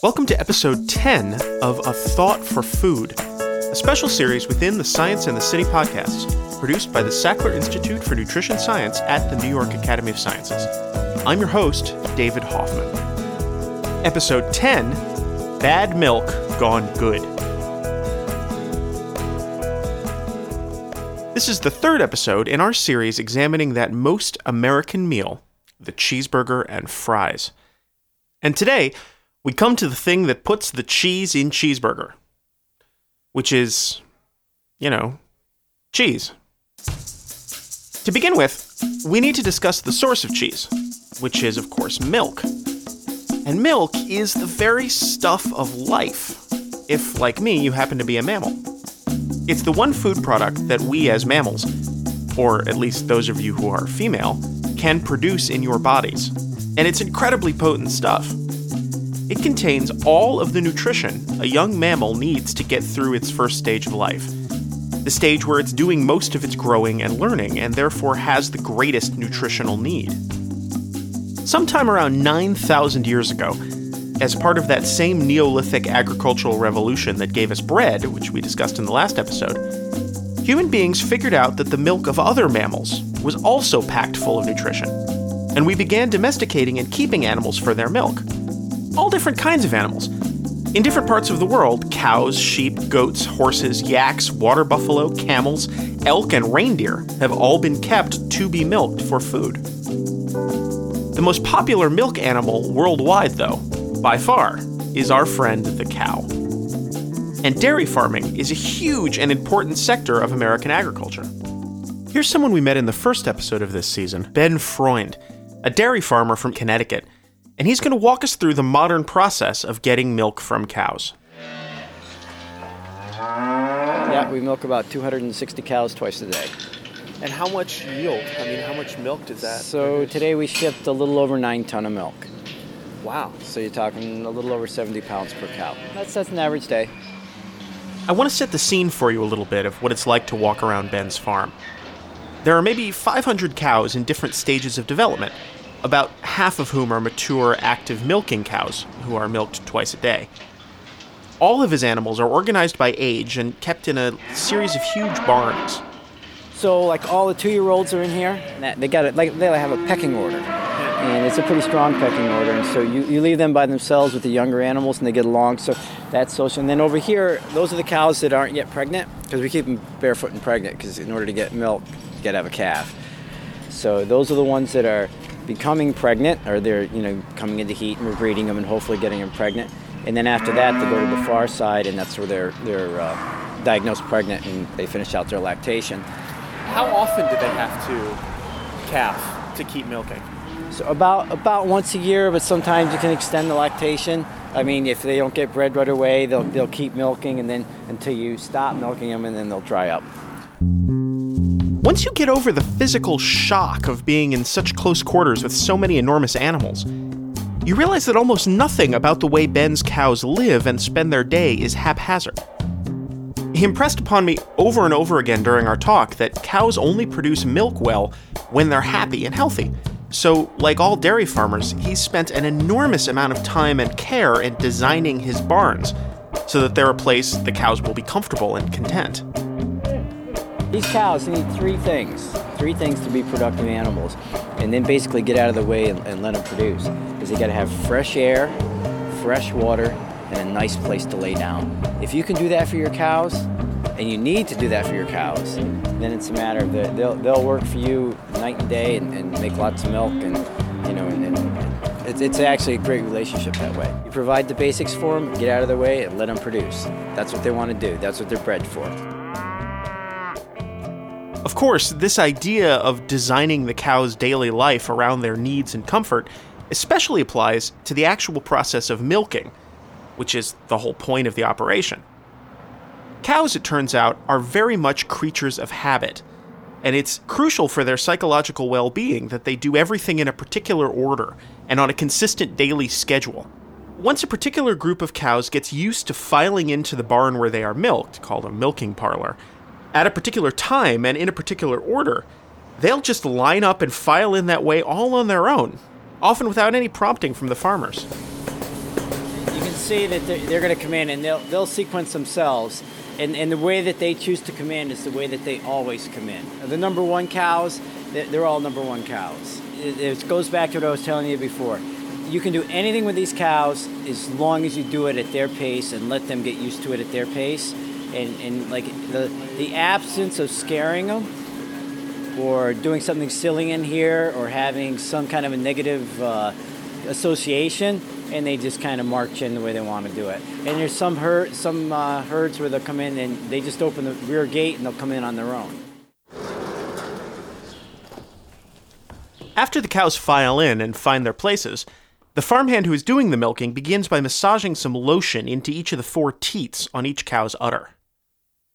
Welcome to episode 10 of A Thought for Food, a special series within the Science and the City podcasts, produced by the Sackler Institute for Nutrition Science at the New York Academy of Sciences. I'm your host, David Hoffman. Episode 10 Bad Milk Gone Good. This is the third episode in our series examining that most American meal, the cheeseburger and fries. And today, we come to the thing that puts the cheese in cheeseburger, which is, you know, cheese. To begin with, we need to discuss the source of cheese, which is, of course, milk. And milk is the very stuff of life, if, like me, you happen to be a mammal. It's the one food product that we as mammals, or at least those of you who are female, can produce in your bodies. And it's incredibly potent stuff. It contains all of the nutrition a young mammal needs to get through its first stage of life. The stage where it's doing most of its growing and learning, and therefore has the greatest nutritional need. Sometime around 9,000 years ago, as part of that same Neolithic agricultural revolution that gave us bread, which we discussed in the last episode, human beings figured out that the milk of other mammals was also packed full of nutrition, and we began domesticating and keeping animals for their milk all different kinds of animals. In different parts of the world, cows, sheep, goats, horses, yaks, water buffalo, camels, elk, and reindeer have all been kept to be milked for food. The most popular milk animal worldwide, though, by far, is our friend the cow. And dairy farming is a huge and important sector of American agriculture. Here's someone we met in the first episode of this season Ben Freund, a dairy farmer from Connecticut and he's going to walk us through the modern process of getting milk from cows. Yeah, we milk about 260 cows twice a day. And how much yield? I mean, how much milk does that? So produce? today we shipped a little over nine ton of milk. Wow. So you're talking a little over 70 pounds per cow. That's that's an average day. I want to set the scene for you a little bit of what it's like to walk around Ben's farm. There are maybe 500 cows in different stages of development, about half of whom are mature, active milking cows, who are milked twice a day. All of his animals are organized by age and kept in a series of huge barns. So, like all the two-year-olds are in here. They got it. Like they have a pecking order, and it's a pretty strong pecking order. And so you, you leave them by themselves with the younger animals, and they get along. So that's social. And then over here, those are the cows that aren't yet pregnant, because we keep them barefoot and pregnant. Because in order to get milk, you got to have a calf. So those are the ones that are becoming pregnant, or they're you know coming into heat, and we're breeding them and hopefully getting them pregnant. And then after that, they go to the far side, and that's where they're they're uh, diagnosed pregnant and they finish out their lactation. How often do they have to calf to keep milking? So about about once a year, but sometimes you can extend the lactation. I mean, if they don't get bred right away, they'll they'll keep milking, and then until you stop milking them, and then they'll dry up. Once you get over the physical shock of being in such close quarters with so many enormous animals, you realize that almost nothing about the way Ben's cows live and spend their day is haphazard. He impressed upon me over and over again during our talk that cows only produce milk well when they're happy and healthy. So, like all dairy farmers, he's spent an enormous amount of time and care in designing his barns so that they're a place the cows will be comfortable and content. These cows need three things, three things to be productive animals, and then basically get out of the way and, and let them produce. Is they got to have fresh air, fresh water, and a nice place to lay down. If you can do that for your cows, and you need to do that for your cows, then it's a matter of the, they'll they'll work for you night and day and, and make lots of milk and you know and, and it's, it's actually a great relationship that way. You provide the basics for them, get out of their way, and let them produce. That's what they want to do. That's what they're bred for. Of course, this idea of designing the cow's daily life around their needs and comfort especially applies to the actual process of milking, which is the whole point of the operation. Cows, it turns out, are very much creatures of habit, and it's crucial for their psychological well being that they do everything in a particular order and on a consistent daily schedule. Once a particular group of cows gets used to filing into the barn where they are milked, called a milking parlor, at a particular time and in a particular order, they'll just line up and file in that way all on their own, often without any prompting from the farmers. You can see that they're, they're going to come in and they'll, they'll sequence themselves. And, and the way that they choose to come in is the way that they always come in. The number one cows, they're, all number one cows. It, it goes back to what I was telling you before. You can do anything with these cows as long as you do it at their pace and let them get used to it at their pace. And, and like the, the absence of scaring them or doing something silly in here or having some kind of a negative uh, association and they just kind of march in the way they want to do it. And there's some herd, some uh, herds where they'll come in and they just open the rear gate and they'll come in on their own. After the cows file in and find their places, the farmhand who is doing the milking begins by massaging some lotion into each of the four teats on each cow's udder.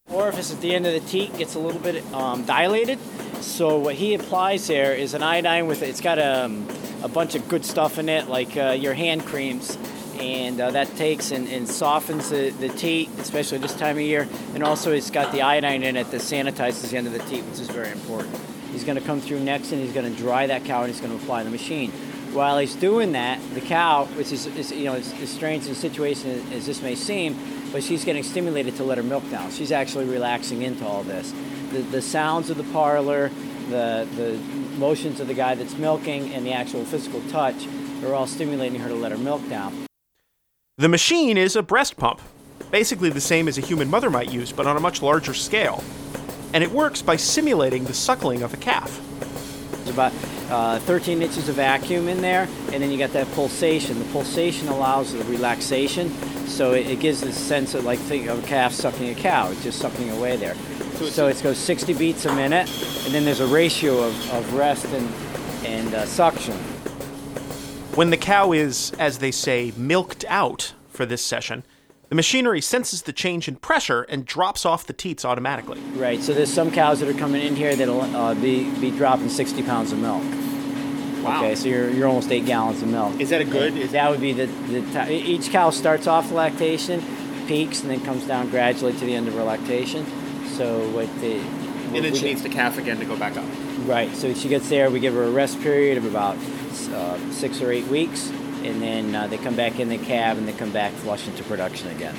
Orifice at the end of the teat gets a little bit um, dilated, so what he applies there is an iodine with it's got a, um, a bunch of good stuff in it, like uh, your hand creams, and uh, that takes and, and softens the, the teat, especially this time of year. And also, it's got the iodine in it that sanitizes the end of the teat, which is very important. He's going to come through next and he's going to dry that cow and he's going to apply the machine. While he's doing that, the cow, which is, is you know, as, as strange a situation as this may seem, but she's getting stimulated to let her milk down. She's actually relaxing into all this. The, the sounds of the parlor, the, the motions of the guy that's milking, and the actual physical touch are all stimulating her to let her milk down. The machine is a breast pump, basically the same as a human mother might use, but on a much larger scale. And it works by simulating the suckling of a calf. There's about uh, 13 inches of vacuum in there, and then you got that pulsation. The pulsation allows the relaxation, so it, it gives this sense of like think of a calf sucking a cow. It's just sucking away there. So, so it goes 60 beats a minute, and then there's a ratio of, of rest and, and uh, suction. When the cow is, as they say, milked out for this session, the machinery senses the change in pressure and drops off the teats automatically. Right. So there's some cows that are coming in here that'll uh, be be dropping 60 pounds of milk. Wow. Okay, so you're, you're almost eight gallons of milk. Is that a good? Is that would be the, the each cow starts off lactation, peaks, and then comes down gradually to the end of her lactation. So what the and then she needs to calf again to go back up. Right. So she gets there. We give her a rest period of about uh, six or eight weeks, and then uh, they come back in the calve and they come back flush into production again.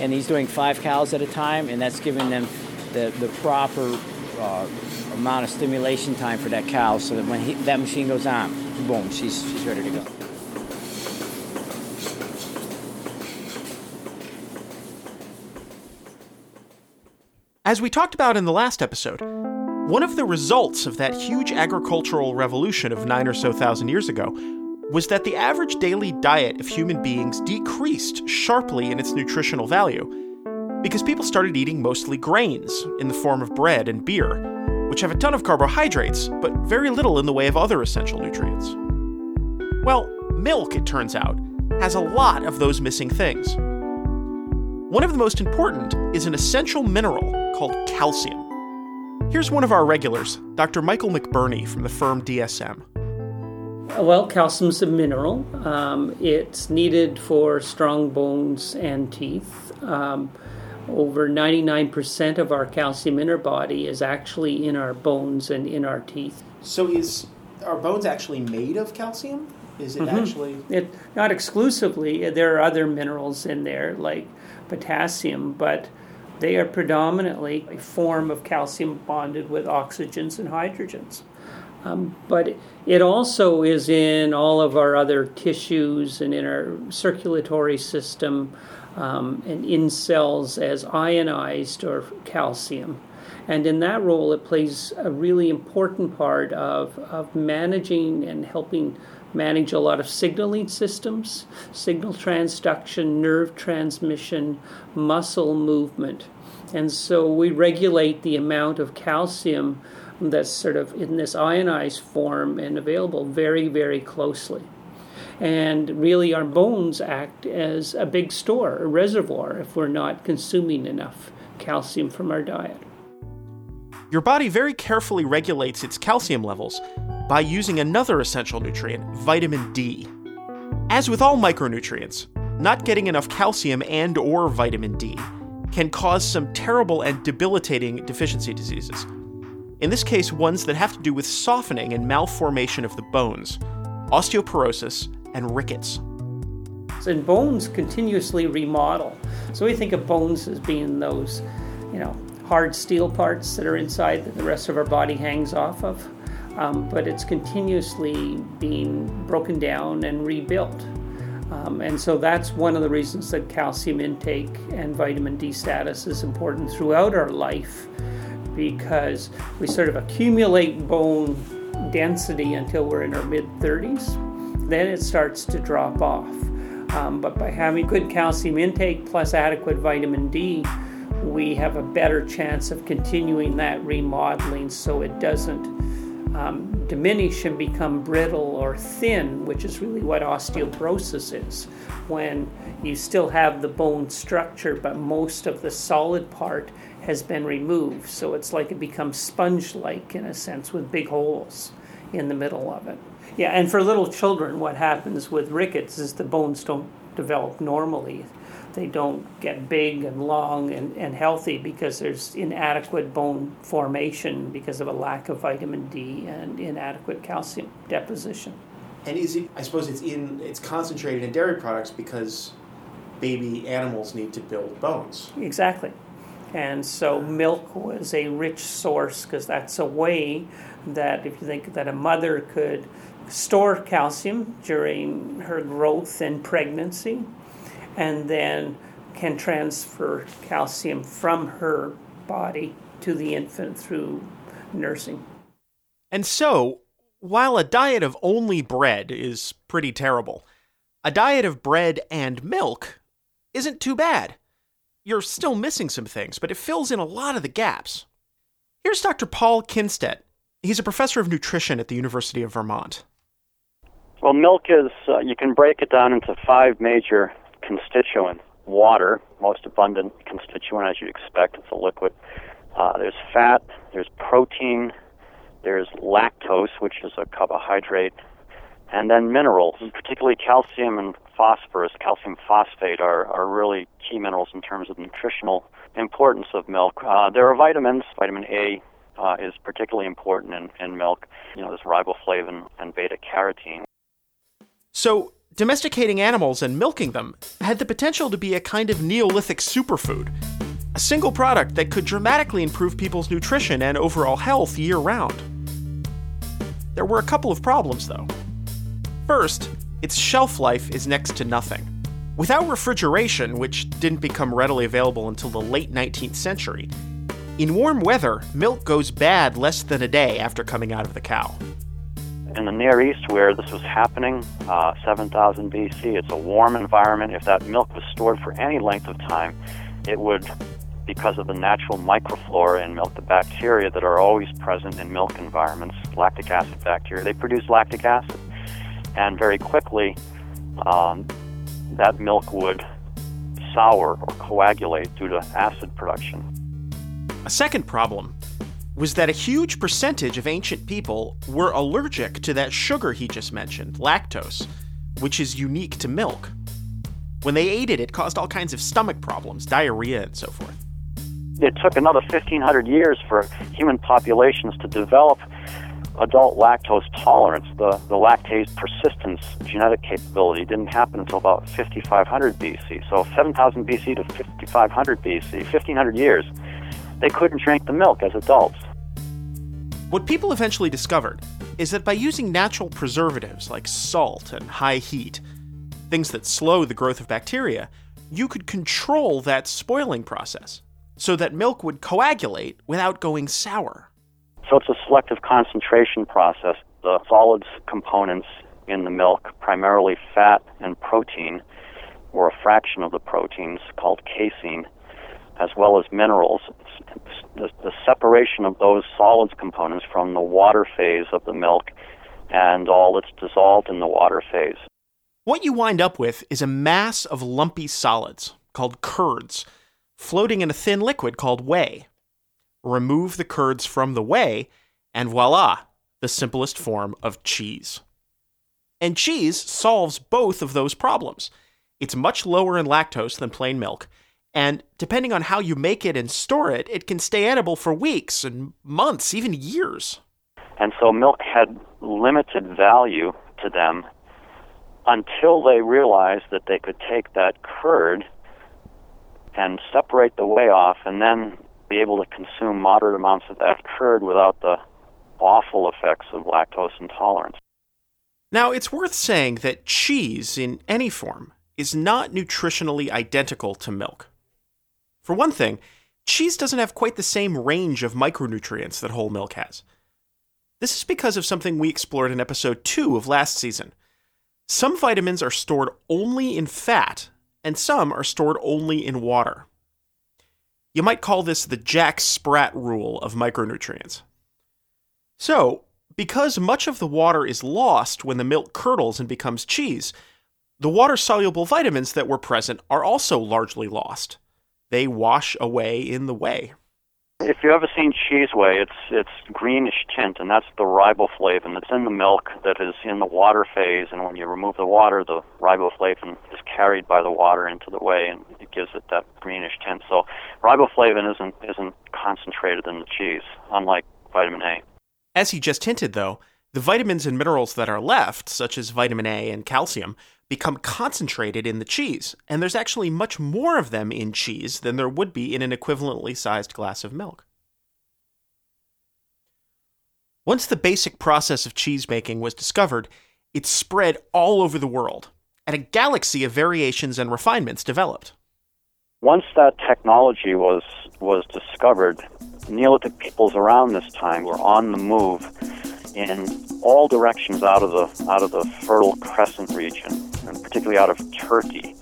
And he's doing five cows at a time, and that's giving them the, the proper uh, amount of stimulation time for that cow so that when he, that machine goes on, boom, she's, she's ready to go. As we talked about in the last episode, one of the results of that huge agricultural revolution of nine or so thousand years ago was that the average daily diet of human beings decreased sharply in its nutritional value because people started eating mostly grains in the form of bread and beer, which have a ton of carbohydrates, but very little in the way of other essential nutrients. Well, milk, it turns out, has a lot of those missing things. One of the most important is an essential mineral called calcium. Here's one of our regulars, Dr. Michael McBurney from the firm DSM. Well, calcium's a mineral. Um, it's needed for strong bones and teeth. Um, over 99% of our calcium in our body is actually in our bones and in our teeth. So, is our bones actually made of calcium? Is it mm-hmm. actually? It, not exclusively. There are other minerals in there, like potassium, but they are predominantly a form of calcium bonded with oxygens and hydrogens. Um, but it also is in all of our other tissues and in our circulatory system um, and in cells as ionized or calcium. And in that role, it plays a really important part of, of managing and helping manage a lot of signaling systems, signal transduction, nerve transmission, muscle movement. And so we regulate the amount of calcium that's sort of in this ionized form and available very, very closely. And really, our bones act as a big store, a reservoir, if we're not consuming enough calcium from our diet. Your body very carefully regulates its calcium levels by using another essential nutrient, vitamin D. As with all micronutrients, not getting enough calcium and or vitamin D can cause some terrible and debilitating deficiency diseases. In this case, ones that have to do with softening and malformation of the bones, osteoporosis, and rickets. And bones continuously remodel. So we think of bones as being those, you know, hard steel parts that are inside that the rest of our body hangs off of. Um, but it's continuously being broken down and rebuilt. Um, and so that's one of the reasons that calcium intake and vitamin D status is important throughout our life because we sort of accumulate bone density until we're in our mid 30s. Then it starts to drop off. Um, but by having good calcium intake plus adequate vitamin D, we have a better chance of continuing that remodeling so it doesn't um, diminish and become brittle or thin, which is really what osteoporosis is. When you still have the bone structure, but most of the solid part has been removed. So it's like it becomes sponge like in a sense with big holes in the middle of it. Yeah, and for little children, what happens with rickets is the bones don't develop normally. They don't get big and long and, and healthy because there's inadequate bone formation because of a lack of vitamin D and inadequate calcium deposition. And is it? I suppose it's in. It's concentrated in dairy products because baby animals need to build bones. Exactly. And so milk was a rich source because that's a way that if you think that a mother could store calcium during her growth and pregnancy and then can transfer calcium from her body to the infant through nursing. And so, while a diet of only bread is pretty terrible, a diet of bread and milk isn't too bad. You're still missing some things, but it fills in a lot of the gaps. Here's Dr. Paul Kindstedt. He's a professor of nutrition at the University of Vermont. Well, milk is, uh, you can break it down into five major constituents. Water, most abundant constituent as you'd expect, it's a liquid. Uh, there's fat, there's protein, there's lactose, which is a carbohydrate, and then minerals, particularly calcium and phosphorus, calcium phosphate, are, are really key minerals in terms of nutritional importance of milk. Uh, there are vitamins. Vitamin A uh, is particularly important in, in milk. You know, there's riboflavin and beta carotene. So, domesticating animals and milking them had the potential to be a kind of Neolithic superfood, a single product that could dramatically improve people's nutrition and overall health year round. There were a couple of problems, though. First, its shelf life is next to nothing. Without refrigeration, which didn't become readily available until the late 19th century, in warm weather, milk goes bad less than a day after coming out of the cow in the Near East where this was happening, uh, 7000 BC. It's a warm environment. If that milk was stored for any length of time, it would, because of the natural microflora in milk, the bacteria that are always present in milk environments, lactic acid bacteria, they produce lactic acid. And very quickly, um, that milk would sour or coagulate due to acid production. A second problem was that a huge percentage of ancient people were allergic to that sugar he just mentioned, lactose, which is unique to milk. When they ate it, it caused all kinds of stomach problems, diarrhea, and so forth. It took another 1,500 years for human populations to develop adult lactose tolerance. The, the lactase persistence genetic capability didn't happen until about 5500 BC. So 7000 BC to 5500 BC, 1,500 years they couldn't drink the milk as adults. What people eventually discovered is that by using natural preservatives like salt and high heat, things that slow the growth of bacteria, you could control that spoiling process so that milk would coagulate without going sour. So it's a selective concentration process. The solids components in the milk, primarily fat and protein, or a fraction of the proteins called casein, as well as minerals. The, the, separation of those solids components from the water phase of the milk and all that's dissolved in the water phase. What you wind up with is a mass of lumpy solids called curds floating in a thin liquid called whey. Remove the curds from the whey, and voila, the simplest form of cheese. And cheese solves both of those problems. It's much lower in lactose than plain milk, and depending on how you make it and store it, it can stay edible for weeks and months, even years. And so milk had limited value to them until they realized that they could take that curd and separate the whey off and then be able to consume moderate amounts of that curd without the awful effects of lactose intolerance. Now, it's worth saying that cheese, in any form, is not nutritionally identical to milk. For one thing, cheese doesn't have quite the same range of micronutrients that whole milk has. This is because of something we explored in episode 2 of last season. Some vitamins are stored only in fat, and some are stored only in water. You might call this the Jack Sprat rule of micronutrients. So, because much of the water is lost when the milk curdles and becomes cheese, the water soluble vitamins that were present are also largely lost. They wash away in the whey. If you've ever seen cheese whey, it's it's greenish tint, and that's the riboflavin that's in the milk that is in the water phase. And when you remove the water, the riboflavin is carried by the water into the whey, and it gives it that greenish tint. So riboflavin isn't isn't concentrated in the cheese, unlike vitamin A. As he just hinted, though, the vitamins and minerals that are left, such as vitamin A and calcium, become concentrated in the cheese, and there's actually much more of them in cheese than there would be in an equivalently sized glass of milk. Once the basic process of cheese making was discovered, it spread all over the world, and a galaxy of variations and refinements developed. Once that technology was was discovered, Neolithic peoples around this time were on the move in all directions out of the out of the Fertile Crescent region, and particularly out of Turkey.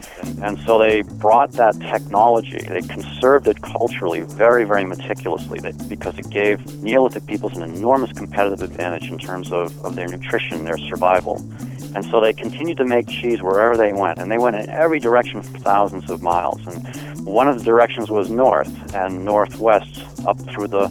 And so they brought that technology. They conserved it culturally very, very meticulously because it gave Neolithic peoples an enormous competitive advantage in terms of, of their nutrition, their survival. And so they continued to make cheese wherever they went, and they went in every direction for thousands of miles. And one of the directions was north and northwest, up through the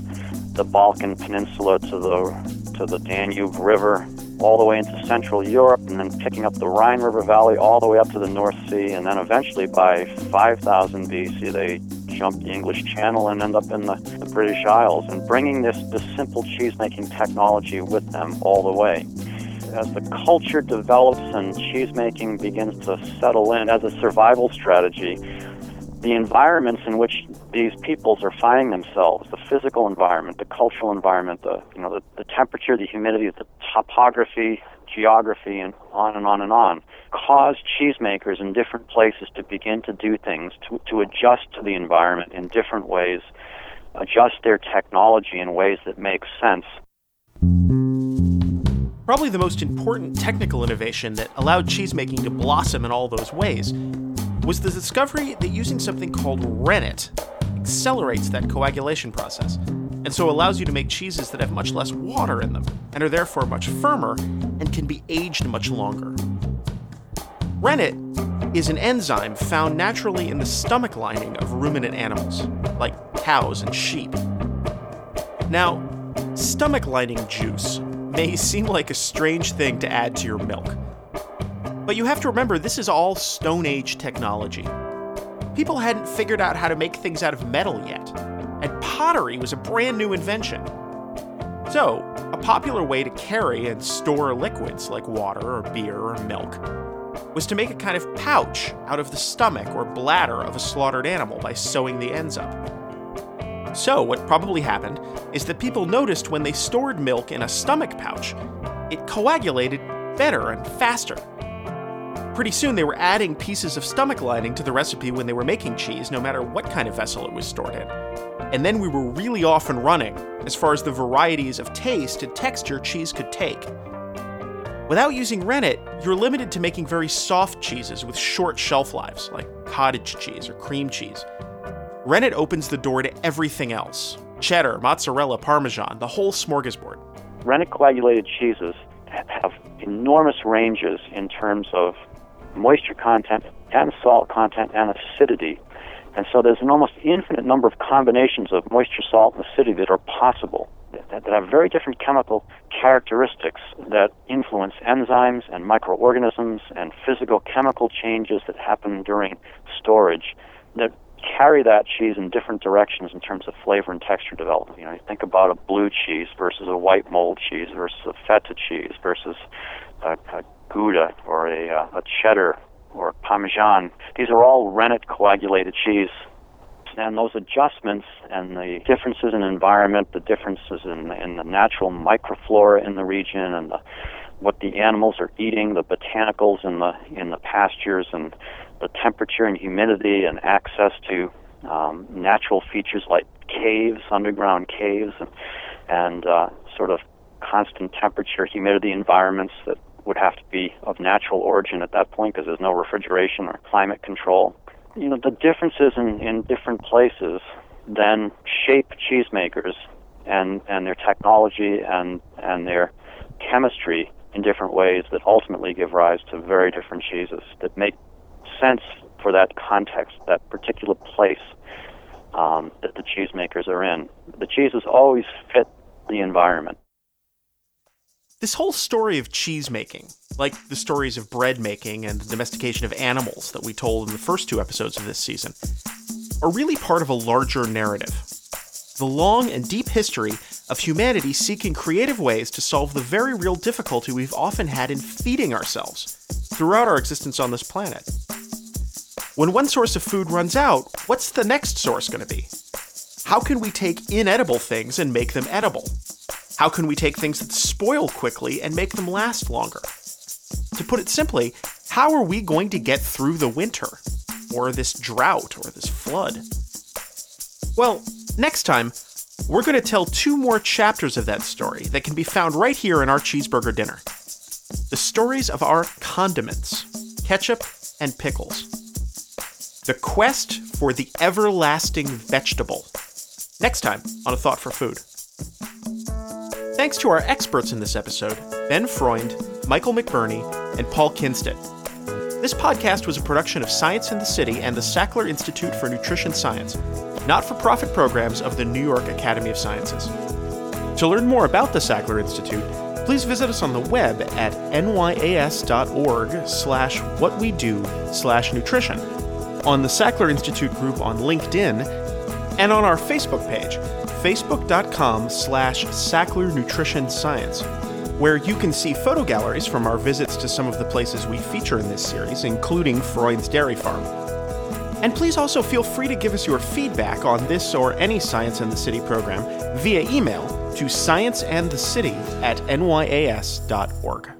the Balkan Peninsula to the to the Danube River, all the way into Central Europe, and then picking up the Rhine River Valley all the way up to the North Sea, and then eventually by 5000 BC they jump the English Channel and end up in the, the British Isles, and bringing this, this simple cheese making technology with them all the way. As the culture develops and cheese making begins to settle in as a survival strategy, the environments in which these peoples are finding themselves, the physical environment, the cultural environment, the you know the, the temperature, the humidity, the topography, geography, and on and on and on, cause cheesemakers in different places to begin to do things, to, to adjust to the environment in different ways, adjust their technology in ways that make sense. Probably the most important technical innovation that allowed cheesemaking to blossom in all those ways was the discovery that using something called rennet accelerates that coagulation process, and so allows you to make cheeses that have much less water in them, and are therefore much firmer and can be aged much longer. Rennet is an enzyme found naturally in the stomach lining of ruminant animals, like cows and sheep. Now, stomach lining juice may seem like a strange thing to add to your milk. But you have to remember, this is all Stone Age technology. People hadn't figured out how to make things out of metal yet, and pottery was a brand new invention. So, a popular way to carry and store liquids like water or beer or milk was to make a kind of pouch out of the stomach or bladder of a slaughtered animal by sewing the ends up. So, what probably happened is that people noticed when they stored milk in a stomach pouch, it coagulated better and faster. Pretty soon, they were adding pieces of stomach lining to the recipe when they were making cheese, no matter what kind of vessel it was stored in. And then we were really off and running as far as the varieties of taste and texture cheese could take. Without using rennet, you're limited to making very soft cheeses with short shelf lives, like cottage cheese or cream cheese. Rennet opens the door to everything else cheddar, mozzarella, parmesan, the whole smorgasbord. Rennet coagulated cheeses have enormous ranges in terms of moisture content and salt content and acidity. And so there's an almost infinite number of combinations of moisture, salt, and acidity that are possible that, that have very different chemical characteristics that influence enzymes and microorganisms and physical chemical changes that happen during storage that carry that cheese in different directions in terms of flavor and texture development. You know, you think about a blue cheese versus a white mold cheese versus a feta cheese versus a, a Gouda or a, uh, a cheddar or a Parmesan. These are all rennet coagulated cheese. And those adjustments and the differences in environment, the differences in, in the natural microflora in the region, and the, what the animals are eating, the botanicals in the in the pastures, and the temperature and humidity, and access to um, natural features like caves, underground caves, and, and uh, sort of constant temperature, humidity environments that would have to be of natural origin at that point because there's no refrigeration or climate control. You know, the differences in, in different places then shape cheesemakers and, and their technology and, and their chemistry in different ways that ultimately give rise to very different cheeses that make sense for that context, that particular place um, that the cheesemakers are in. The cheeses always fit the environment. This whole story of cheese making, like the stories of bread making and the domestication of animals that we told in the first two episodes of this season, are really part of a larger narrative. The long and deep history of humanity seeking creative ways to solve the very real difficulty we've often had in feeding ourselves throughout our existence on this planet. When one source of food runs out, what's the next source going to be? How can we take inedible things and make them edible? How can we take things that spoil quickly and make them last longer? To put it simply, how are we going to get through the winter, or this drought, or this flood? Well, next time, we're going to tell two more chapters of that story that can be found right here in our cheeseburger dinner. The stories of our condiments, ketchup and pickles. The quest for the everlasting vegetable. Next time on A Thought for Food. Thanks to our experts in this episode Ben Freund, Michael McBurney, and Paul Kindstedt. This podcast was a production of Science and the City and the Sackler Institute for Nutrition Science, not for profit programs of the New York Academy of Sciences. To learn more about the Sackler Institute, please visit us on the web at nyas.org slash whatwedo slash nutrition, on the Sackler Institute group on LinkedIn, and on our Facebook page, facebook.com slash Sackler Nutrition Science, where you can see photo galleries from our visits to some of the places we feature in this series, including Freund's Dairy Farm. And please also feel free to give us your feedback on this or any Science and the City program via email to scienceandthecity at nyas.org.